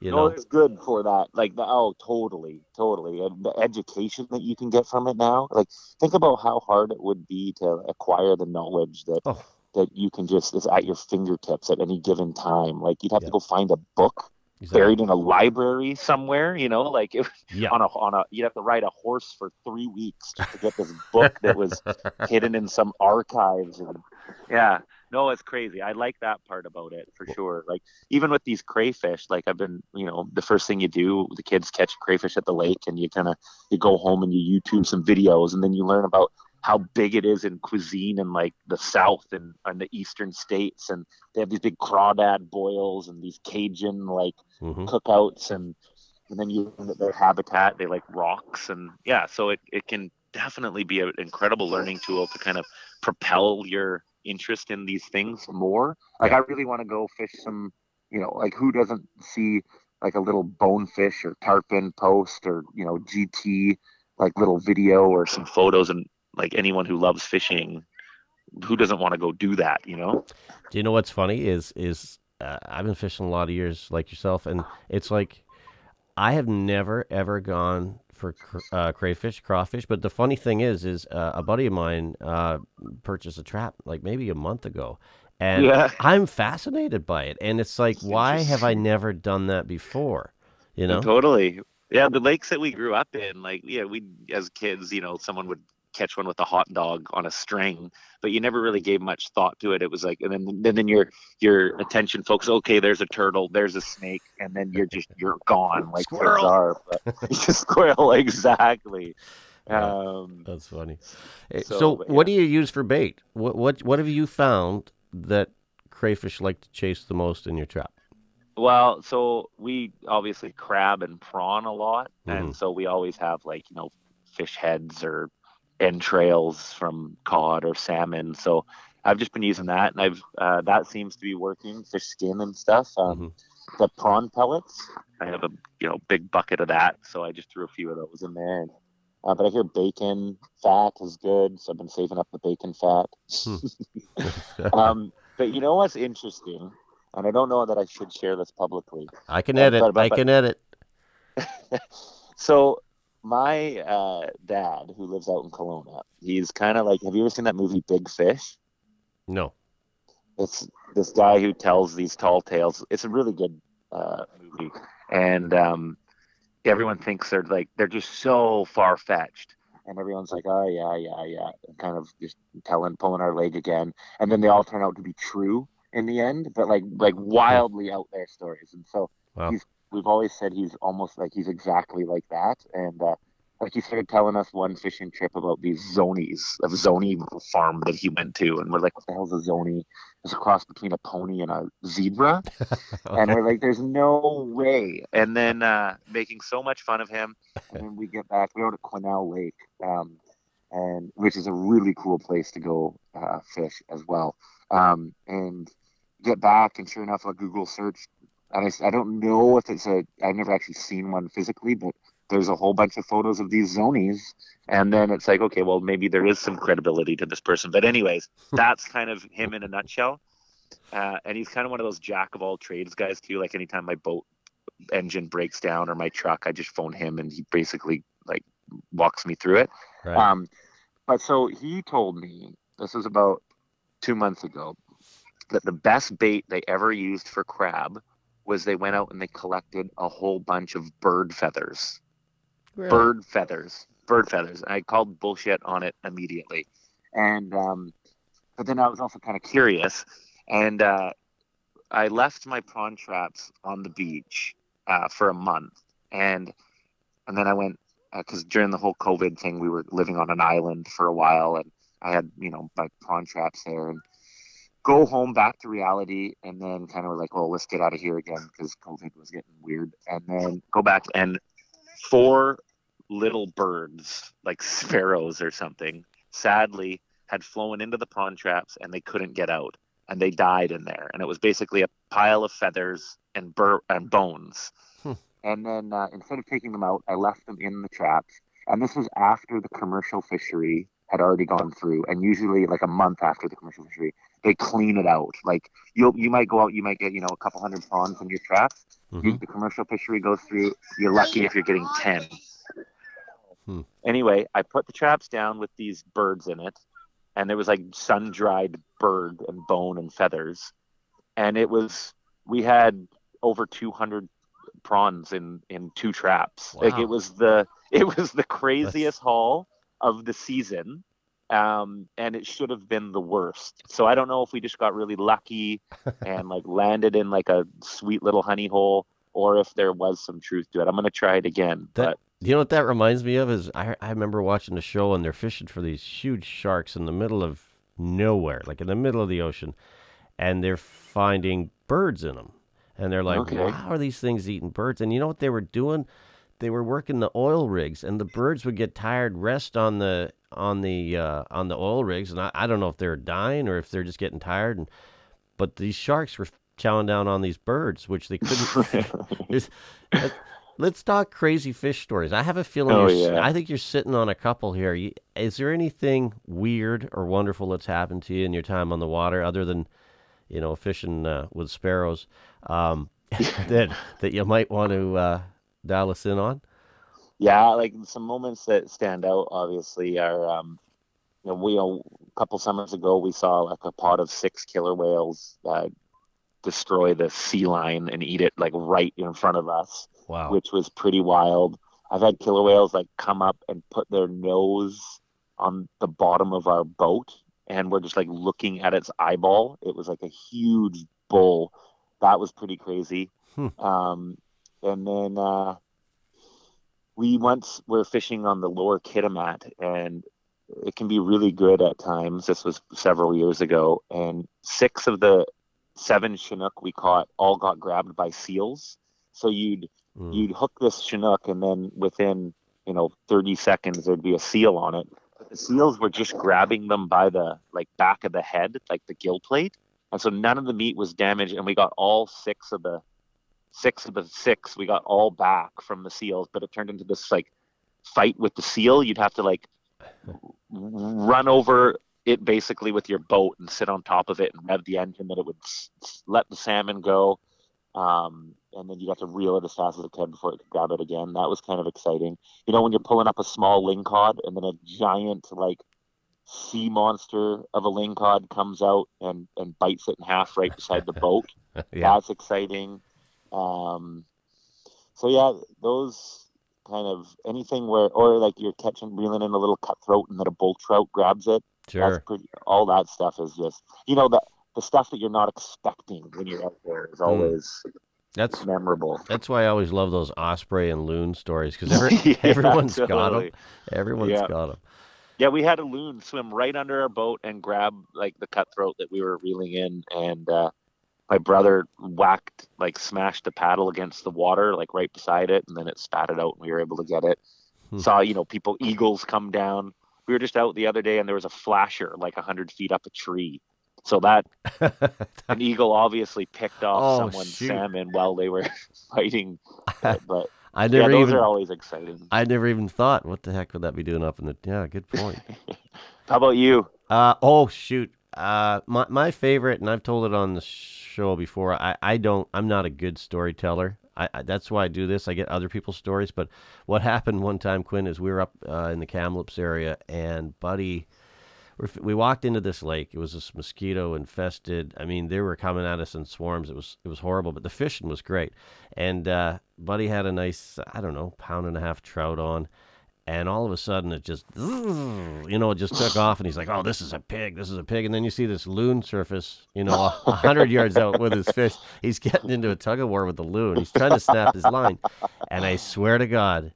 you no, know. it's good for that. Like, the, oh, totally, totally. And the education that you can get from it now. Like, think about how hard it would be to acquire the knowledge that Oh, that you can just is at your fingertips at any given time. Like, you'd have Yeah. to go find a book exactly. buried in a library somewhere. You know, like it, Yeah. on a on a you'd have to ride a horse for three weeks to get this book that was hidden in some archives. And, yeah, no, it's crazy. I like that part about it for sure. Like even with these crayfish, like I've been, you know, the first thing you do, the kids catch crayfish at the lake, and you kind of you go home and you YouTube some videos, and then you learn about how big it is in cuisine in like the South and, and the Eastern states, and they have these big crawdad boils and these Cajun like hmm cookouts and and then you their habitat they like rocks and yeah so it, it can definitely be an incredible learning tool to kind of propel your interest in these things more. Like i really want to go fish some you know like who doesn't see like a little bonefish or tarpon post or you know gt like little video or some photos and like anyone who loves fishing who doesn't want to go do that you know Do you know what's funny is is uh, I've been fishing a lot of years like yourself, and it's like I have never ever gone for uh, crayfish, crawfish. But the funny thing is, is uh, a buddy of mine uh, purchased a trap like maybe a month ago, and Yeah. I'm fascinated by it. And it's like, why have I never done that before? You know? Totally. Yeah, the lakes that we grew up in, like yeah, we as kids, you know, someone would catch one with a hot dog on a string, but you never really gave much thought to it. It was like, and then then, then your your attention focus. Okay, there's a turtle, there's a snake, and then you're just you're gone like Squirrel. are. But squirrel, exactly. Um, That's funny. Eh, So, So, what do you use for bait? What what what have you found that crayfish like to chase the most in your trap? Well, so we obviously crab and prawn a lot, Mhm. and so we always have like you know fish heads or entrails from cod or salmon. So I've just been using that, and I've uh, that seems to be working. Fish skin and stuff. Um, The prawn pellets, I have a you know big bucket of that, so I just threw a few of those in there. And, uh, but I hear bacon fat is good, so I've been saving up the bacon fat. um, but you know what's interesting, and I don't know that I should share this publicly. I can Uh, edit. but- but- I can edit. So my uh, dad, who lives out in Kelowna, he's kind of like. Have you ever seen that movie Big Fish? No. It's this guy who tells these tall tales. It's a really good uh, movie, and um, everyone thinks they're like they're just so far fetched, and everyone's like, oh yeah, yeah, yeah, and kind of just telling, pulling our leg again, and then they all turn out to be true in the end, but like like wildly out there stories, and so Wow. he's we've always said he's almost like he's exactly like that, and. uh like he started telling us one fishing trip about these zonies, a zoni farm that he went to, and we're like, "What the hell's a zoni?" It's a cross between a pony and a zebra, and we're like, "There's no way!" And then uh, making so much fun of him, and then we get back. We go to Quesnel Lake, um, and which is a really cool place to go uh, fish as well. Um, and get back, and sure enough, a Google search, and I, I don't know if it's a. I've never actually seen one physically, but there's a whole bunch of photos of these zonies and then it's like okay well maybe there is some credibility to this person but anyways that's kind of him in a nutshell uh, and he's kind of one of those jack of all trades guys too like anytime my boat engine breaks down or my truck, I just phone him and he basically like walks me through it. Right. Um, but so he told me this was about two months ago that the best bait they ever used for crab was they went out and they collected a whole bunch of bird feathers. Really? Bird feathers. Bird feathers. I called bullshit on it immediately. And um, but then I was also kind of curious and uh, I left my prawn traps on the beach uh, for a month and and then I went because during the whole COVID thing, we were living on an island for a while, and I had you know my prawn traps there, and go home back to reality, and then kind of like, well, let's get out of here again because COVID was getting weird, and then go back and four little birds like sparrows or something, sadly had flown into the prawn traps and they couldn't get out and they died in there and it was basically a pile of feathers and bur- and bones Hmm. and then uh, instead of taking them out, I left them in the traps. And this was after the commercial fishery had already gone through. And usually, like a month after the commercial fishery, they clean it out. Like you, you might go out, you might get you know a couple hundred prawns in your traps. You, Mhm. the commercial fishery goes through. You're lucky if you're getting ten. Hmm. Anyway, I put the traps down with these birds in it, and there was like sun dried bird and bone and feathers, and it was we had over 200 prawns in in two traps. Like it was the it was the craziest haul of the season. Um, and it should have been the worst. So I don't know if we just got really lucky and like landed in like a sweet little honey hole, or if there was some truth to it. I'm gonna try it again. That- You know what that reminds me of is I I remember watching the show and they're fishing for these huge sharks in the middle of nowhere, like in the middle of the ocean, and they're finding birds in them, and they're like, Okay. "How are these things eating birds?" And you know what they were doing? They were working the oil rigs, and the birds would get tired, rest on the on the uh, on the oil rigs, and I, I don't know if they're dying or if they're just getting tired, and but these sharks were chowing down on these birds, which they couldn't. Let's talk crazy fish stories. I have a feeling. Oh, you're, yeah. I think you're sitting on a couple here. You, is there anything weird or wonderful that's happened to you in your time on the water, other than, you know, fishing uh, with sparrows, um, that that you might want to uh, dial us in on? Yeah, like some moments that stand out obviously are um you know, we a couple summers ago we saw like a pod of six killer whales uh, destroy the sea lion and eat it like right in front of us, Wow. which was pretty wild. I've had killer whales like come up and put their nose on the bottom of our boat and we're just like looking at its eyeball. It was like a huge bull. That was pretty crazy. Hmm. Um, and then uh, we once were fishing on the lower Kitimat, and it can be really good at times. This was several years ago, and six of the seven Chinook we caught all got grabbed by seals. So you'd Mm. you'd hook this Chinook, and then within you know 30 seconds there'd be a seal on it. But the seals were just grabbing them by the like back of the head, like the gill plate, and so none of the meat was damaged, and we got all six of the six of the six we got all back from the seals, but it turned into this like fight with the seal. You'd have to like run over it basically with your boat and sit on top of it and rev the engine that it would s- s- let the salmon go. Um, and then you have to reel it as fast as it can before it could grab it again. That was kind of exciting. You know, when you're pulling up a small lingcod and then a giant like sea monster of a lingcod comes out and, and bites it in half right beside the boat. yeah. That's exciting. Um, so yeah, those kind of anything where, or like you're catching, reeling in a little cutthroat, and then a bull trout grabs it. Sure. That's pretty. All that stuff is just, you know, the the stuff that you're not expecting when you're out there is always That's memorable. that's why I always love those osprey and loon stories because every, Yeah, everyone's got 'em. got them. Everyone's Yeah. got them. Yeah, we had a loon swim right under our boat and grab like the cutthroat that we were reeling in, and uh, my brother whacked like smashed the paddle against the water like right beside it, and then it spat it out, and we were able to get it. Hmm. Saw you know people eagles come down. We were just out the other day, and there was a flasher like a hundred feet up a tree. So that an eagle obviously picked off Oh, someone's shoot. salmon while they were fighting. But, but I yeah, never those even are always exciting. I never even thought what the heck would that be doing up in the yeah good point. How about you? Uh oh shoot. Uh my my favorite and I've told it on the show before. I I don't I'm not a good storyteller. I, I that's why I do this. I get other people's stories. But what happened one time, Quinn, is we were up uh, in the Kamloops area, and Buddy, we're, walked into this lake. It was this mosquito infested. I mean, they were coming at us in swarms. It was it was horrible, but the fishing was great. And uh, Buddy had a nice, I don't know, pound and a half trout on and all of a sudden it just you know it just took off and he's like oh this is a pig this is a pig. And then you see this loon surface you know a hundred yards out with his fish. He's getting into a tug of war with the loon. He's trying to snap his line. And i swear to god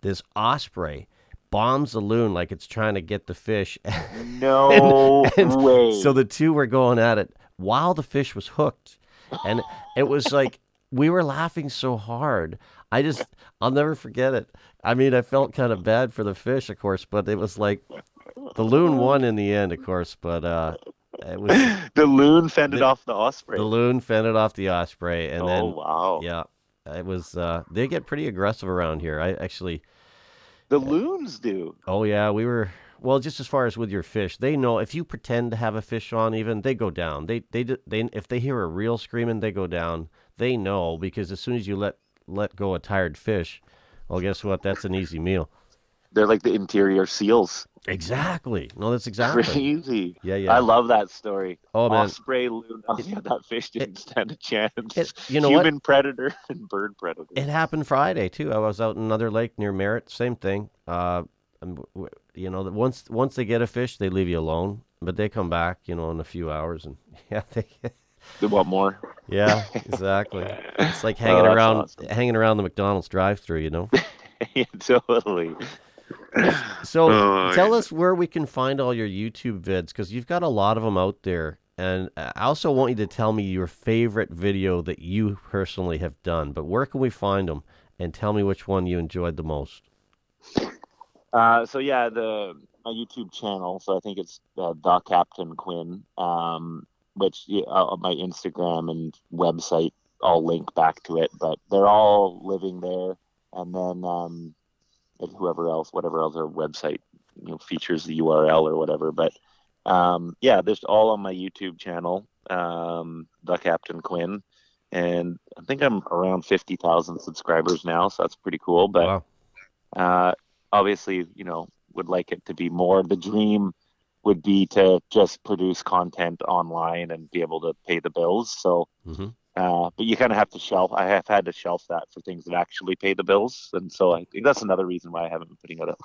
this osprey bombs the loon like it's trying to get the fish. No And way. so the two were going at it while the fish was hooked. And it was like we were laughing so hard i just i'll never forget it i mean i felt kind of bad for the fish of course but it was like the loon won in the end of course but uh it was the loon fended the- off the osprey. the loon fended off the osprey and oh then wow. yeah it was uh they get pretty aggressive around here i actually The loons do. Oh yeah, we were well. Just as far as with your fish, they know if you pretend to have a fish on, even they go down. They they they if they hear a real screaming, they go down. They know because as soon as you let let go a tired fish, well, guess what? That's an easy meal. They're like the interior seals. Exactly. No, that's exactly. Crazy. Yeah, yeah. I love that story. Oh man, Osprey, loon. Oh, yeah, that fish didn't stand a chance. it, you know what? Human predator and bird predator. It happened Friday too. I was out in another lake near Merritt. Same thing. Uh, and w- w- you know, once once they get a fish, they leave you alone, but they come back. You know, in a few hours, and yeah, they. They want more. Yeah, exactly. It's like hanging Oh, around awesome. hanging around the McDonald's drive-through, you know. yeah, totally. So Oh, tell us where we can find all your YouTube vids because you've got a lot of them out there. And I also want you to tell me your favorite video that you personally have done. But where can we find them? And tell me which one you enjoyed the most. Uh, so yeah, the my YouTube channel. So I think it's uh, the Captain Quinn, um, which yeah, uh, my Instagram and website all link back to it. But they're all living there, and then um, and whoever else, whatever other website you know features the URL or whatever. But um, yeah, there's all on my YouTube channel, um, the Captain Quinn, and I think I'm around fifty thousand subscribers now, so that's pretty cool. But wow. uh, obviously, you know, would like it to be more. The dream would be to just produce content online and be able to pay the bills. So, hmm uh, but you kind of have to shelf. I have had to shelf that for things that actually pay the bills, and so I think that's another reason why I haven't been putting out a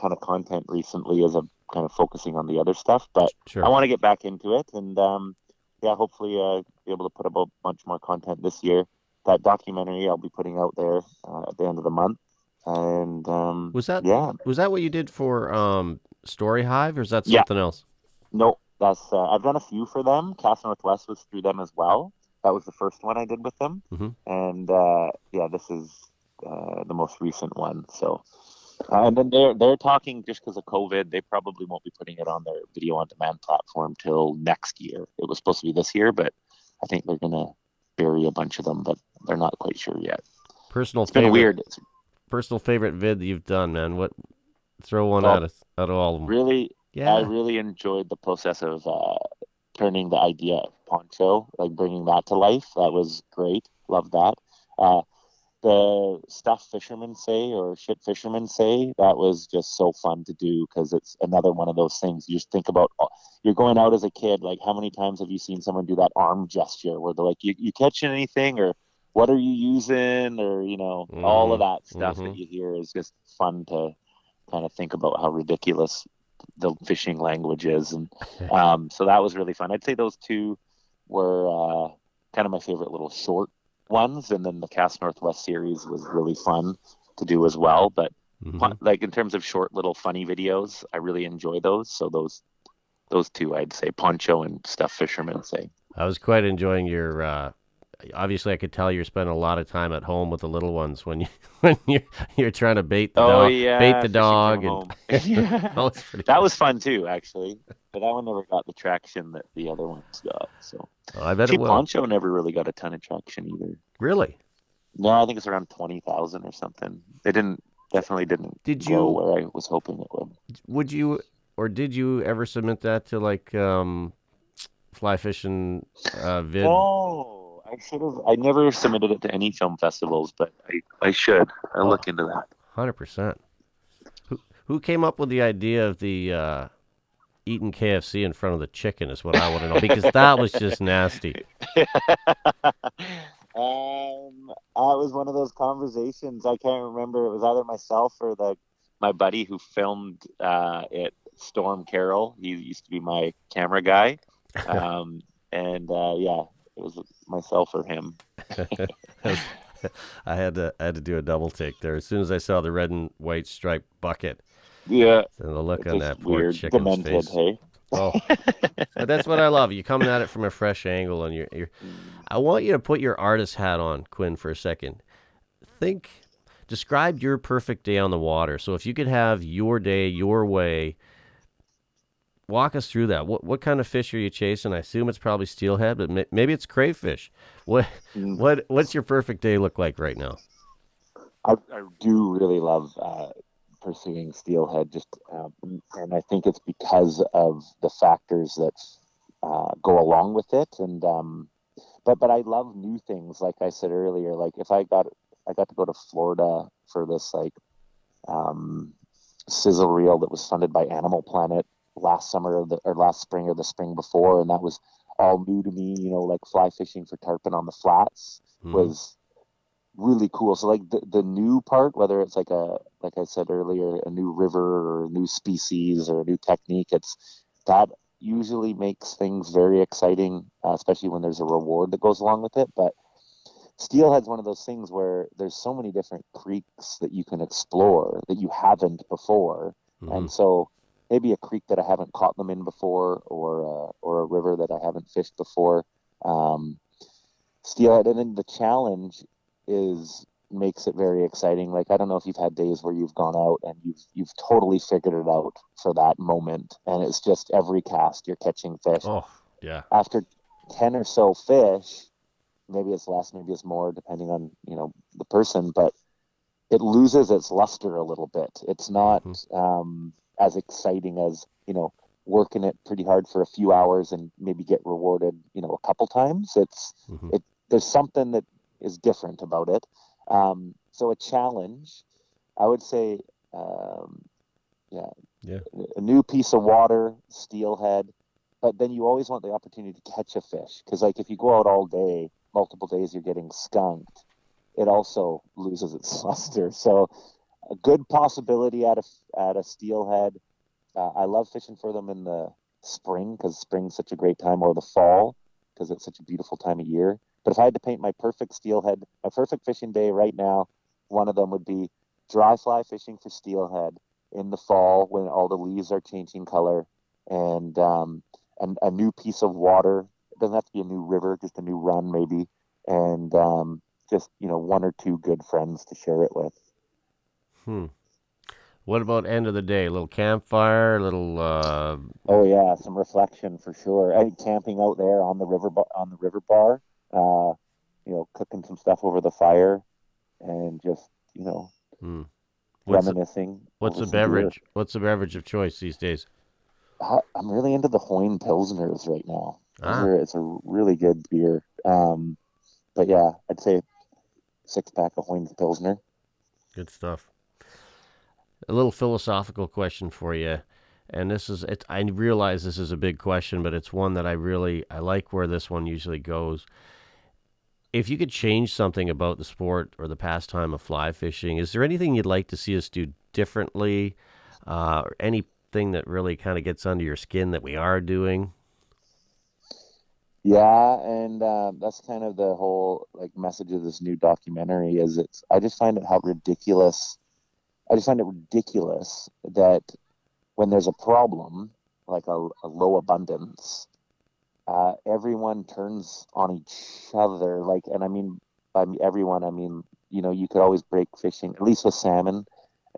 ton of content recently, as I'm kind of focusing on the other stuff. But Sure. I want to get back into it, and um, yeah, hopefully uh, be able to put up a bunch more content this year. That documentary I'll be putting out there uh, at the end of the month, and um, Was that yeah, was that what you did for um, Story Hive, or is that Yeah. something else? no, that's uh, I've done a few for them. Cast Northwest was through them as well. That was the first one I did with them, Mhm. and uh, yeah, this is uh, the most recent one. So, uh, and then they're they're talking just because of COVID, they probably won't be putting it on their video on demand platform till next year. It was supposed to be this year, but I think they're gonna bury a bunch of them, but they're not quite sure yet. Personal It's been weird. It's Personal favorite vid that you've done, man. What? Throw one Well, at us out of all of them. really yeah. I really enjoyed the process of uh, turning the idea of poncho, like bringing that to life. That was great. Love that. Uh, the stuff fishermen say or shit fishermen say that was just so fun to do because it's another one of those things you just think about you're going out as a kid like how many times have you seen someone do that arm gesture where they're like you, you catching anything or what are you using or you know all of that stuff mhm. that you hear is just fun to kind of think about how ridiculous the fishing language is and um, so that was really fun i'd say those two were uh, kind of my favorite little short ones and then the cast northwest series was really fun to do as well but Mhm. fun- like in terms of short little funny videos i really enjoy those so those those two i'd say poncho and stuff fishermen say I was quite enjoying your. Uh, obviously, I could tell you're spending a lot of time at home with the little ones when you when you're you're trying to bait the oh, dog, bait the dog, and. Yeah. that was that was fun too actually but that one never got the traction that the other ones got so Oh, I bet it will. poncho never really got a ton of traction either Really? no i think it's around 20000 or something it didn't definitely didn't Did go you- where i was hoping it would Would you or did you ever submit that to like um, fly fishing uh, vid? Oh, I should have. I never submitted it to any film festivals, but I, I should. I'll look into that. Hundred percent. Who who came up with the idea of the uh, eating KFC in front of the chicken? Is what I want to know because that was just nasty. um, it was one of those conversations. I can't remember. It was either myself or the my buddy who filmed uh, it, Storm Carroll. He used to be my camera guy. Um, and uh, yeah, it was myself or him. I had to I had to do a double take there as soon as I saw the red and white striped bucket Yeah, and the look on that poor weird, chicken's demented. face. Hey. Oh, but that's what I love. You coming at it from a fresh angle, and you're, you're. Mm. I want you to put your artist hat on, Quinn, for a second. Think, describe your perfect day on the water. So if you could have your day your way, walk us through that. What what kind of fish are you chasing? I assume it's probably steelhead, but may, maybe it's crayfish. What Mm. what what's your perfect day look like right now? I, I do really love uh, pursuing steelhead, just um, and I think it's because of the factors that uh, go along with it. And um, but but I love new things. Like I said earlier, like if I got I got to go to Florida for this like um, sizzle reel that was funded by Animal Planet last summer or, the, or last spring or the spring before, and that was all new to me. You know, like fly fishing for tarpon on the flats Hmm. was really cool. So like the, the new part, whether it's like a like I said earlier, a new river or a new species or a new technique, it's that usually makes things very exciting, uh, especially when there's a reward that goes along with it. But steelhead's one of those things where there's so many different creeks that you can explore that you haven't before, Mhm. and so maybe a creek that I haven't caught them in before, or uh, or a river that I haven't fished before. Um, steelhead, and then the challenge is makes it very exciting. Like I don't know if you've had days where you've gone out and you've you've totally figured it out for that moment, and it's just every cast you're catching fish. Oh yeah. After ten or so fish, maybe it's less, maybe it's more, depending on you know the person, but it loses its luster a little bit. It's not um, as exciting as you know working it pretty hard for a few hours and maybe get rewarded you know a couple times. It's Mhm. it there's something that is different about it. Um, so a challenge, I would say, um, yeah, Yeah. a new piece of water, steelhead, but then you always want the opportunity to catch a fish because like if you go out all day, multiple days, you're getting skunked. It also loses its luster. So a good possibility at a at a steelhead. Uh, I love fishing for them in the spring because spring's such a great time, or the fall because it's such a beautiful time of year. But if I had to paint my perfect steelhead, my perfect fishing day right now, one of them would be dry fly fishing for steelhead in the fall when all the leaves are changing color, and um, and a new piece of water. It doesn't have to be a new river, just a new run maybe, and um, just you know one or two good friends to share it with. Hmm. What about end of the day? A little campfire, a little uh, Oh yeah, some reflection for sure. I camping out there on the river bar, on the river bar, uh, you know, cooking some stuff over the fire, and just you know hmm. what's the, reminiscing. what's the some beer. beverage? What's the beverage of choice these days? I'm really into the Hoyne Pilsners right now. Ah. it's a really good beer. Um, but yeah, I'd say six pack of Hoyne Pilsner. Good stuff. A little philosophical question for you, and this is it. I realize this is a big question, but it's one that I really I like where this one usually goes. If you could change something about the sport or the pastime of fly fishing, is there anything you'd like to see us do differently, uh, or anything that really kind of gets under your skin that we are doing? Yeah, and uh, that's kind of the whole like message of this new documentary is it's I just find it how ridiculous I just find it ridiculous that when there's a problem like a, a low abundance, uh, everyone turns on each other. Like, and I mean by everyone, I mean you know you could always break fishing at least with salmon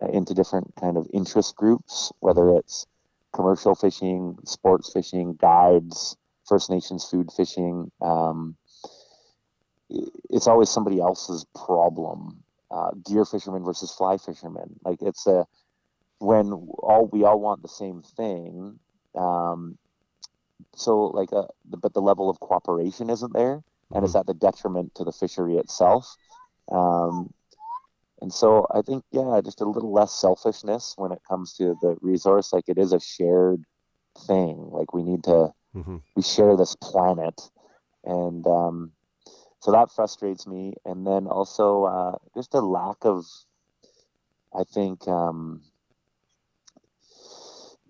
uh, into different kind of interest groups, whether it's commercial fishing, sports fishing, guides. First Nations food fishing. Um, it's always somebody else's problem. Uh, gear fishermen versus fly fishermen. Like it's a when all we all want the same thing. Um, so like a but the level of cooperation isn't there. and it's at the detriment to the fishery itself. Um, and so I think, yeah, just a little less selfishness when it comes to the resource. Like it is a shared thing. Like we need to, hmm we share this planet, and um, so that frustrates me. And then also uh, just a lack of, I think, um,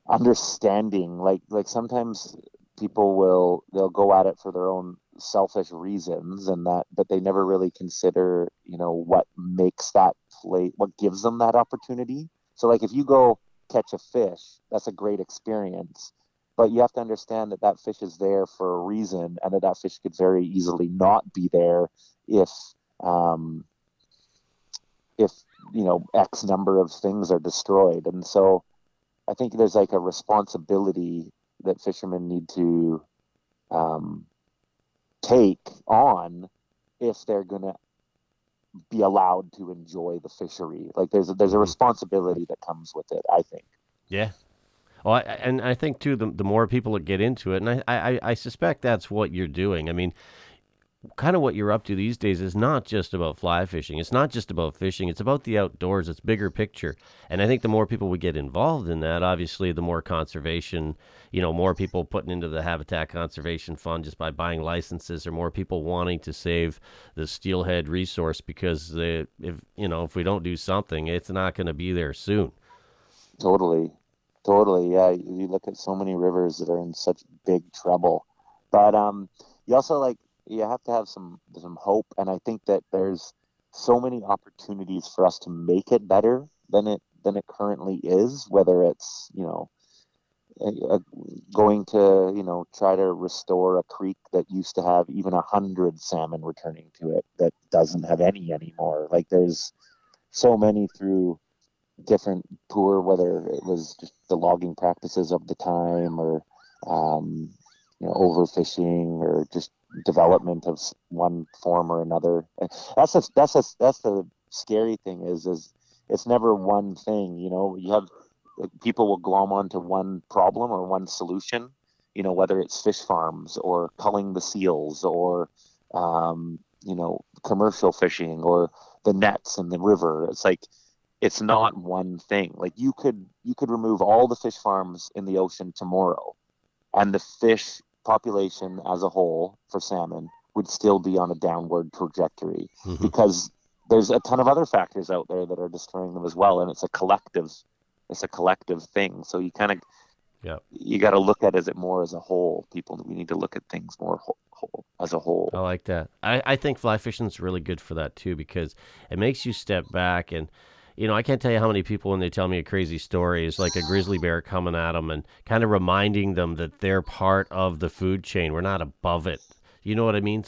understanding. Like like sometimes people will they'll go at it for their own selfish reasons and that but they never really consider you know what makes that play what gives them that opportunity so like if you go catch a fish that's a great experience but you have to understand that that fish is there for a reason and that that fish could very easily not be there if um if you know x number of things are destroyed and so i think there's like a responsibility that fishermen need to um, take on if they're going to be allowed to enjoy the fishery. Like there's a, there's a responsibility that comes with it. I think. Yeah. Oh, well, I, and I think too, the, the more people that get into it, and I, I, I suspect that's what you're doing. I mean, kind of what you're up to these days is not just about fly fishing. It's not just about fishing. It's about the outdoors. It's bigger picture. And I think the more people we get involved in that, obviously, the more conservation, you know, more people putting into the Habitat Conservation Fund just by buying licenses, or more people wanting to save the steelhead resource because they, if you know, if we don't do something, it's not going to be there soon. Totally, totally. Yeah, you look at so many rivers that are in such big trouble, but um, you also like you have to have some some hope, and I think that there's so many opportunities for us to make it better than it than it currently is. Whether it's you know going to you know try to restore a creek that used to have even a hundred salmon returning to it that doesn't have any anymore. Like there's so many through different poor, whether it was just the logging practices of the time or um, you know overfishing or just development of one form or another. That's a, that's a, that's the scary thing is is it's never one thing. You know, you have people will glom onto one problem or one solution. You know, whether it's fish farms or culling the seals or um, you know commercial fishing or the nets in the river. It's like it's not one thing. Like you could you could remove all the fish farms in the ocean tomorrow, and the fish population as a whole for salmon would still be on a downward trajectory Mhm. because there's a ton of other factors out there that are destroying them as well, and it's a collective it's a collective thing. So you kind of Yeah. you got to look at it more as a whole. People we need to look at things more whole, whole as a whole. I like that. I, I think fly fishing is really good for that too because it makes you step back and you know I can't tell you how many people when they tell me a crazy story is like a grizzly bear coming at them and kind of reminding them that they're part of the food chain. We're not above it. You know what I mean?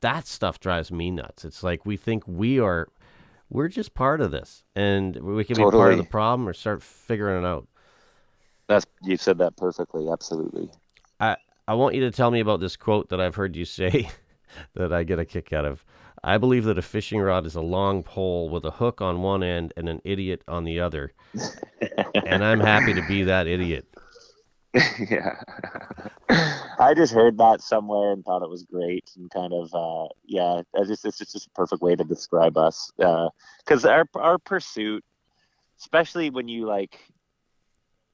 That stuff drives me nuts. It's like we think we are we're just part of this and we can be part of the problem or start figuring it out. That's you said that perfectly. Absolutely. I I want you to tell me about this quote that I've heard you say that I get a kick out of. I believe that a fishing rod is a long pole with a hook on one end and an idiot on the other. and I'm happy to be that idiot. yeah. I just heard that somewhere and thought it was great and kind of uh yeah, I just it's just, just a perfect way to describe us. Uh cuz our our pursuit especially when you like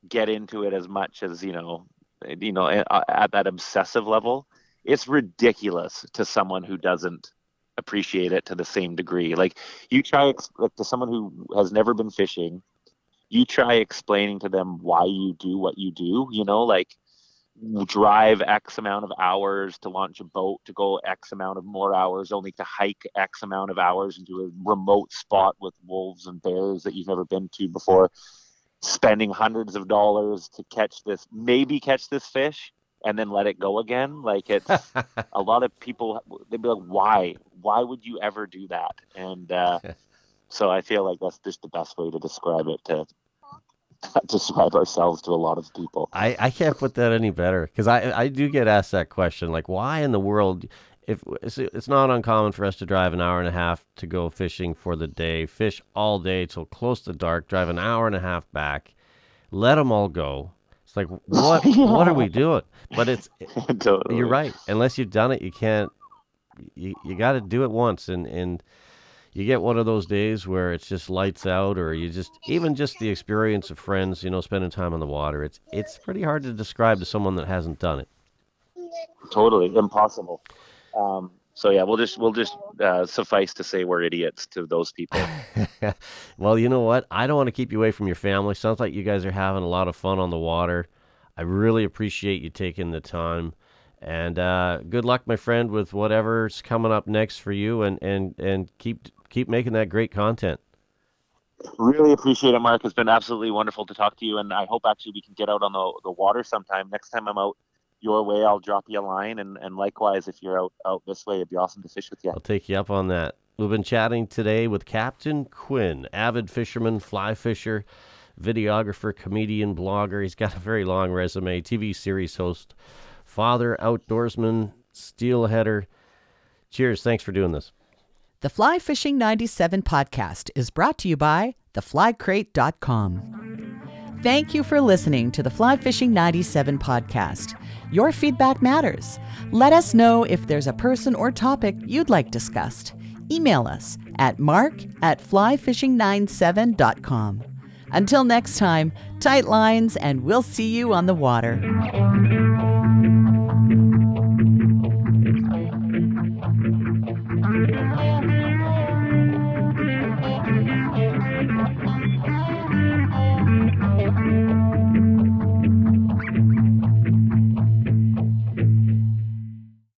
get into it as much as, you know, you know at, at that obsessive level, it's ridiculous to someone who doesn't appreciate it to the same degree. Like you try like to someone who has never been fishing, you try explaining to them why you do what you do, you know, like drive X amount of hours to launch a boat to go X amount of more hours, only to hike X amount of hours into a remote spot with wolves and bears that you've never been to before, spending hundreds of dollars to catch this, maybe catch this fish and then let it go again. Like it's a lot of people, they'd be like, why? Why would you ever do that? And uh, so I feel like that's just the best way to describe it to describe ourselves to a lot of people. I, I can't put that any better because I, I do get asked that question like why in the world if it's, it's not uncommon for us to drive an hour and a half to go fishing for the day fish all day till close to dark drive an hour and a half back let them all go it's like what what are we doing but it's totally. you're right unless you've done it you can't you, you got to do it once, and and you get one of those days where it's just lights out, or you just even just the experience of friends, you know, spending time on the water. It's it's pretty hard to describe to someone that hasn't done it. Totally impossible. Um, so yeah, we'll just we'll just uh, suffice to say we're idiots to those people. well, you know what? I don't want to keep you away from your family. Sounds like you guys are having a lot of fun on the water. I really appreciate you taking the time. And uh, good luck, my friend, with whatever's coming up next for you, and, and, and keep keep making that great content. Really appreciate it, Mark. It's been absolutely wonderful to talk to you, and I hope actually we can get out on the the water sometime. Next time I'm out your way, I'll drop you a line, and, and likewise, if you're out out this way, it'd be awesome to fish with you. I'll take you up on that. We've been chatting today with Captain Quinn, avid fisherman, fly fisher, videographer, comedian, blogger. He's got a very long resume, TV series host, father, outdoorsman, steelheader. Cheers. Thanks for doing this. The Fly Fishing 97 podcast is brought to you by theflycrate.com. Thank you for listening to the Fly Fishing 97 podcast. Your feedback matters. Let us know if there's a person or topic you'd like discussed. Email us at mark at flyfishing97.com. Until next time, tight lines, and we'll see you on the water.